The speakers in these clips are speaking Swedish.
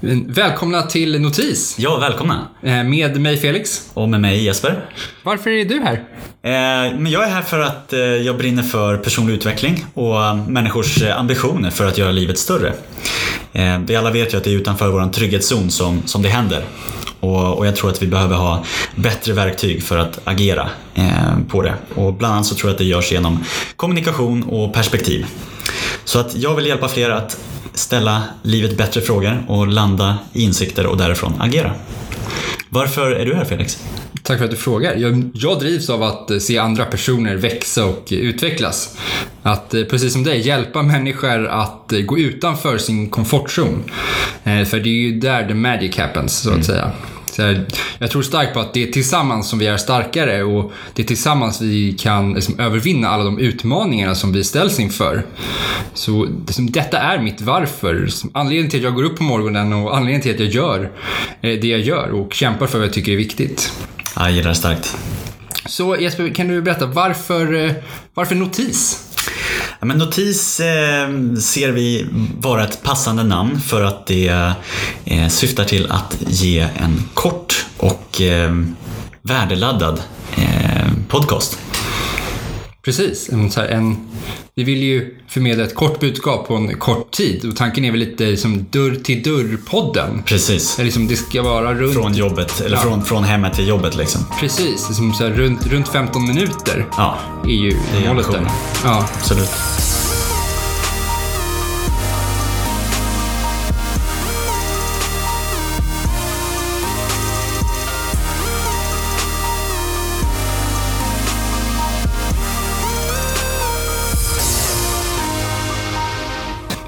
Välkomna till Notis Ja, välkomna. eh, med mig Felix. Och med mig Jesper. Varför är du här? Eh, Men jag är här för att eh, jag brinner för personlig utveckling och människors ambitioner för att göra livet större. Vi alla vet ju att det är utanför vår trygghetszon som, som det händer. Och, och jag tror att vi behöver ha bättre verktyg för att agera på det. Och bland annat så tror jag att det görs genom kommunikation och perspektiv. Så att jag vill hjälpa fler att ställa livet bättre frågor och landa i insikter och därifrån agera. Varför är du här Felix? Tack för att du frågar. Jag, jag drivs av att eh, se andra personer växa och utvecklas. Att, eh, precis som dig, hjälpa människor att eh, gå utanför sin komfortzon. För det är ju där the magic happens, så att säga. Här, jag tror starkt på att det är tillsammans som vi är starkare och det är tillsammans vi kan liksom, övervinna alla de utmaningarna som vi ställs inför. Så liksom, detta är mitt varför. Anledningen till att jag går upp på morgonen och anledningen till att jag gör eh, det jag gör och kämpar för vad jag tycker är viktigt. Ja, Jag gillar det starkt. Så Jesper, kan du berätta varför, eh, varför notis? Ja, men notis eh, ser vi vara ett passande namn för att det eh, syftar till att ge en kort och eh, värdeladdad eh, podcast. Precis, en, så en, vi vill ju förmedla ett kort budskap på en kort tid och tanken är väl lite som dörr till dörr-podden. Precis. Det, är liksom, det ska vara runt, Från jobbet, eller Ja. från, från hemmet till jobbet liksom. precis, liksom så här, runt, runt 15 minuter Ja, är ju är målet där. Ja. absolut.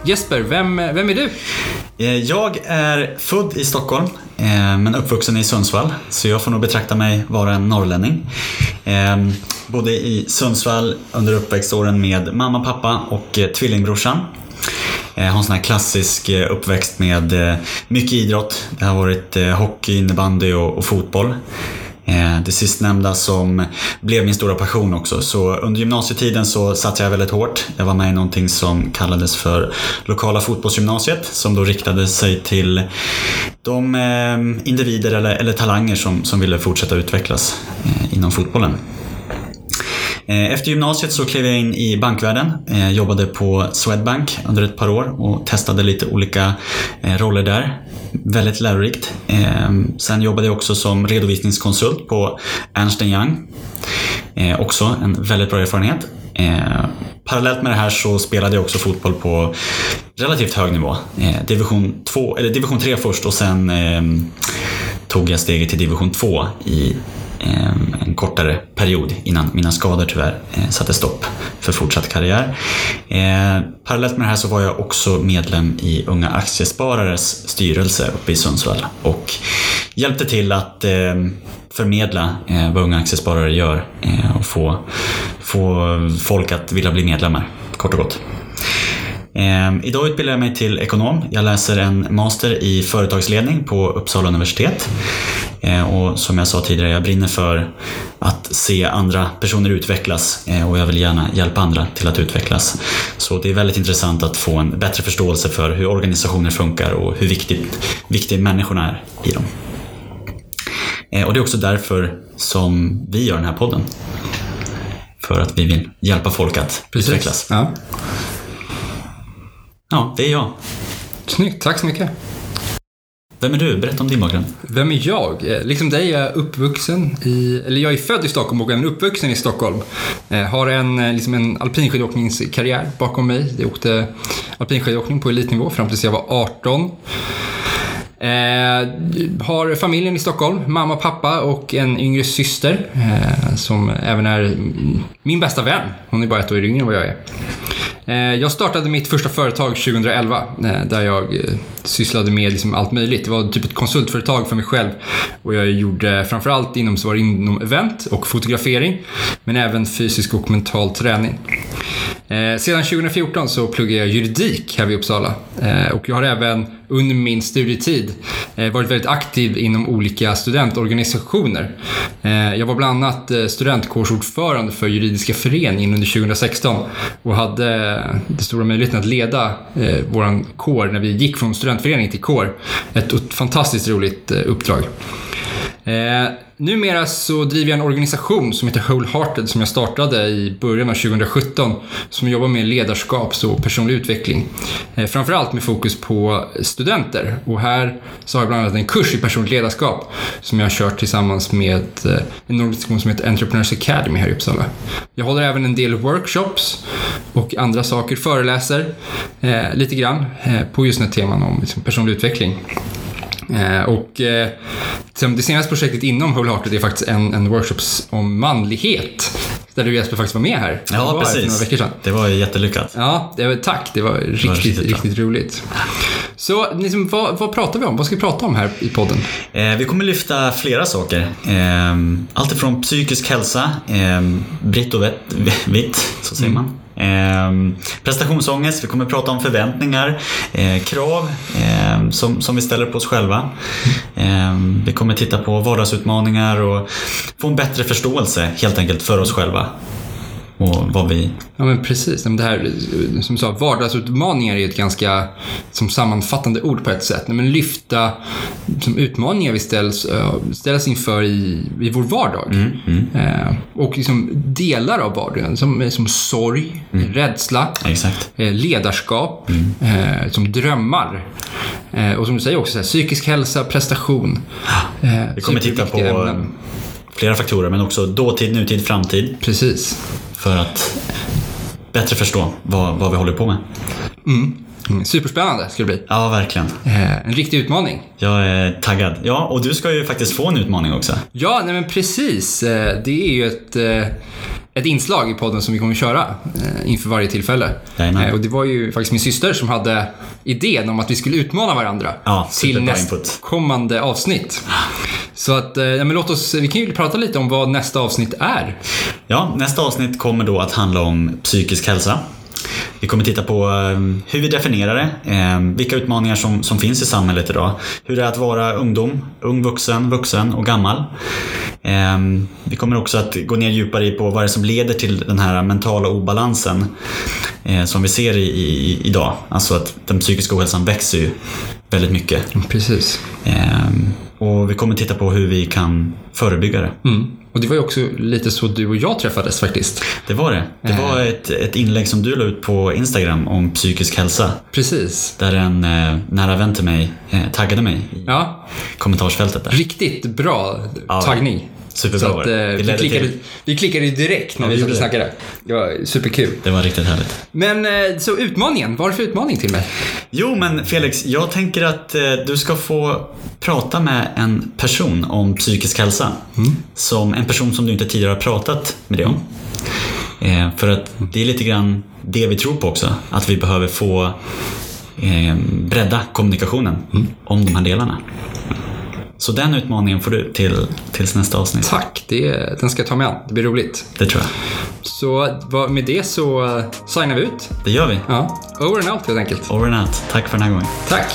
Jesper, vem, vem är du? Eh, jag är född i Stockholm eh, men uppvuxen i Sundsvall så jag får nog betrakta mig vara en norrlänning. Ehm, bodde i Sundsvall under uppväxtåren med mamma, pappa och eh, tvillingbrorsan. Jag har en sån här klassisk uppväxt med mycket idrott. Det har varit hockey, innebandy och fotboll. Eh, det sistnämnda som blev min stora passion också. Så under gymnasietiden så satsade jag väldigt hårt. Jag var med i någonting som kallades för lokala fotbollsgymnasiet som då riktade sig till de eh, individer eller, eller talanger som, som ville fortsätta utvecklas eh, inom fotbollen. Eh, efter gymnasiet så klev jag in i bankvärlden. Jag jobbade på Swedbank under ett par år och testade lite olika eh, roller där. Väldigt lärorikt. Sen jobbade jag också som redovisningskonsult på Ernst Young. Också en väldigt bra erfarenhet. Parallellt med det här så spelade jag också fotboll på relativt hög nivå. Division, 2, eller division 3 först och sen ehm, tog jag steget till division 2 i en kortare period innan mina skador tyvärr eh, satte stopp för fortsatt karriär. Eh, parallellt med det här så var jag också medlem i Unga Aktiesparares styrelse uppe i Sundsvall och hjälpte till att eh, förmedla vad Unga Aktiesparare gör och få, få folk att vilja bli medlemmar, kort och gott. Idag utbildar jag mig till ekonom. Jag läser en master i företagsledning på Uppsala universitet. Eh, och som jag sa tidigare, jag brinner för att se andra personer utvecklas eh, och jag vill gärna hjälpa andra till att utvecklas. Så det är väldigt intressant att få en bättre förståelse för hur organisationer funkar och hur viktigt, viktiga människorna är i dem. Eh, och det är också därför som vi gör den här podden. För att vi vill hjälpa folk att utvecklas. Ja. Ja, det är jag. Snyggt, tack så mycket. Vem är du? Berätta om din bakgrund. Vem är jag? Eh, liksom dig är jag uppvuxen i, eller jag är född i Stockholm och även uppvuxen i Stockholm. Eh, har en, eh, liksom en alpinskidåkningskarriär bakom mig. Jag åkte alpinskidåkning på elitnivå fram tills jag var 18. Eh, har familjen i Stockholm, mamma, pappa och en yngre syster eh, som även är min bästa vän. Hon är bara ett år yngre än vad jag är. Eh, jag startade mitt första företag 2011 eh, där jag eh, sysslade med liksom allt möjligt. Det var typ ett konsultföretag för mig själv och jag gjorde framförallt inom, så var inom event och fotografering men även fysisk och mental träning. Eh, sedan 2014 så pluggar jag juridik här vid Uppsala eh, och jag har även under min studietid eh, varit väldigt aktiv inom olika studentorganisationer. Eh, jag var bland annat eh, studentkårsordförande för juridiska föreningen under 2016 och hade eh, den stora möjligheten att leda eh, vår kår när vi gick från studentförening till kår. Ett fantastiskt roligt uppdrag. Eh, numera så driver jag en organisation som heter Wholehearted som jag startade i början av 2017 som jobbar med ledarskap och personlig utveckling. Eh, framförallt med fokus på studenter och här så har jag bland annat en kurs i personligt ledarskap som jag har kört tillsammans med eh, en organisation som heter Entrepreneurs Academy här i Uppsala. Jag håller även en del workshops och andra saker, föreläser eh, lite grann eh, på just den här teman om liksom, personlig utveckling. Eh, och eh, det senaste projektet inom Wholehearted är faktiskt en, en workshop om manlighet. Där du Jesper faktiskt var med här. Ja, var precis. För några veckor sedan. Det var ju jättelyckat. Ja, det var, tack. Det var riktigt, riktigt riktigt, bra. roligt. Så liksom, vad, vad pratar vi om? Vad ska vi prata om här i podden? Eh, vi kommer lyfta flera saker. Eh, allt ifrån psykisk hälsa, eh, britt och vett, vitt, så säger man. Eh, prestationsångest, vi kommer prata om förväntningar, eh, krav eh, som, som vi ställer på oss själva. Eh, vi kommer titta på vardagsutmaningar och få en bättre förståelse helt enkelt för oss själva. Och vad vi... Ja, men precis. Det här, som du sa, vardagsutmaningar är ett ganska som sammanfattande ord på ett sätt. Men lyfta som utmaningar vi ställs, eh, ställs inför i, i vår vardag. Eh, och liksom delar av vardagen, som, som sorg, rädsla, Exakt. eh, ledarskap, eh, som drömmar. Och som du säger också, så här, psykisk hälsa, prestation. Eh, Vi kommer titta på ämnen. Flera faktorer men också dåtid, nutid, framtid. Precis. För att bättre förstå vad, vad vi håller på med. Mm, superspännande ska det bli. Ja, verkligen. Eh, en riktig utmaning. Jag är taggad. Ja, och du ska ju faktiskt få en utmaning också. Ja, nej men precis. Eh, Det är ju ett, eh, ett inslag i podden som vi kommer att köra eh, inför varje tillfälle. Jajamän. Och det var ju faktiskt min syster som hade idén om att vi skulle utmana varandra Ja, till nästkommande avsnitt. Så att, eh, ja, men låt oss, vi kan ju prata lite om vad nästa avsnitt är. Ja, nästa avsnitt kommer då att handla om psykisk hälsa. Vi kommer titta på eh, hur vi definierar det, eh, vilka utmaningar som, som finns i samhället idag, hur det är att vara ungdom, ung vuxen, vuxen och gammal. Eh, Vi kommer också att gå ner djupare i på vad det är som leder till den här mentala obalansen eh, som vi ser i, i, idag. Alltså att den psykiska ohälsan växer ju väldigt mycket. Precis. Ehm, Och vi kommer titta på hur vi kan förebygga det. Mm. Och det var ju också lite så du och jag träffades faktiskt. Det var det. Det var ett, ett inlägg som du la ut på Instagram om psykisk hälsa. Precis. Där en eh, nära vän till mig eh, taggade mig i Ja, kommentarsfältet där. riktigt bra Ja, taggning. Superbra Så var att, det. eh, vi, ledde klickade, till- vi klickade ju direkt när Ja, vi satt och snackade. Det var superkul. Det var riktigt härligt. Men eh, så utmaningen, vad är det för utmaning till mig? Jo, men Felix, jag tänker att eh, du ska få prata med en person om psykisk hälsa. Som en person som du inte tidigare har pratat med dig om. Eh, för att det är lite grann det vi tror på också. Att vi behöver få eh, bredda kommunikationen om de här delarna. Så den utmaningen får du till, tills nästa avsnitt. Tack, det, den ska jag ta mig an. Det blir roligt. Det tror jag. Så med det så uh, signar vi ut. Det gör vi. Ja, over and out helt enkelt. Over and out. Tack för den här gången. Tack.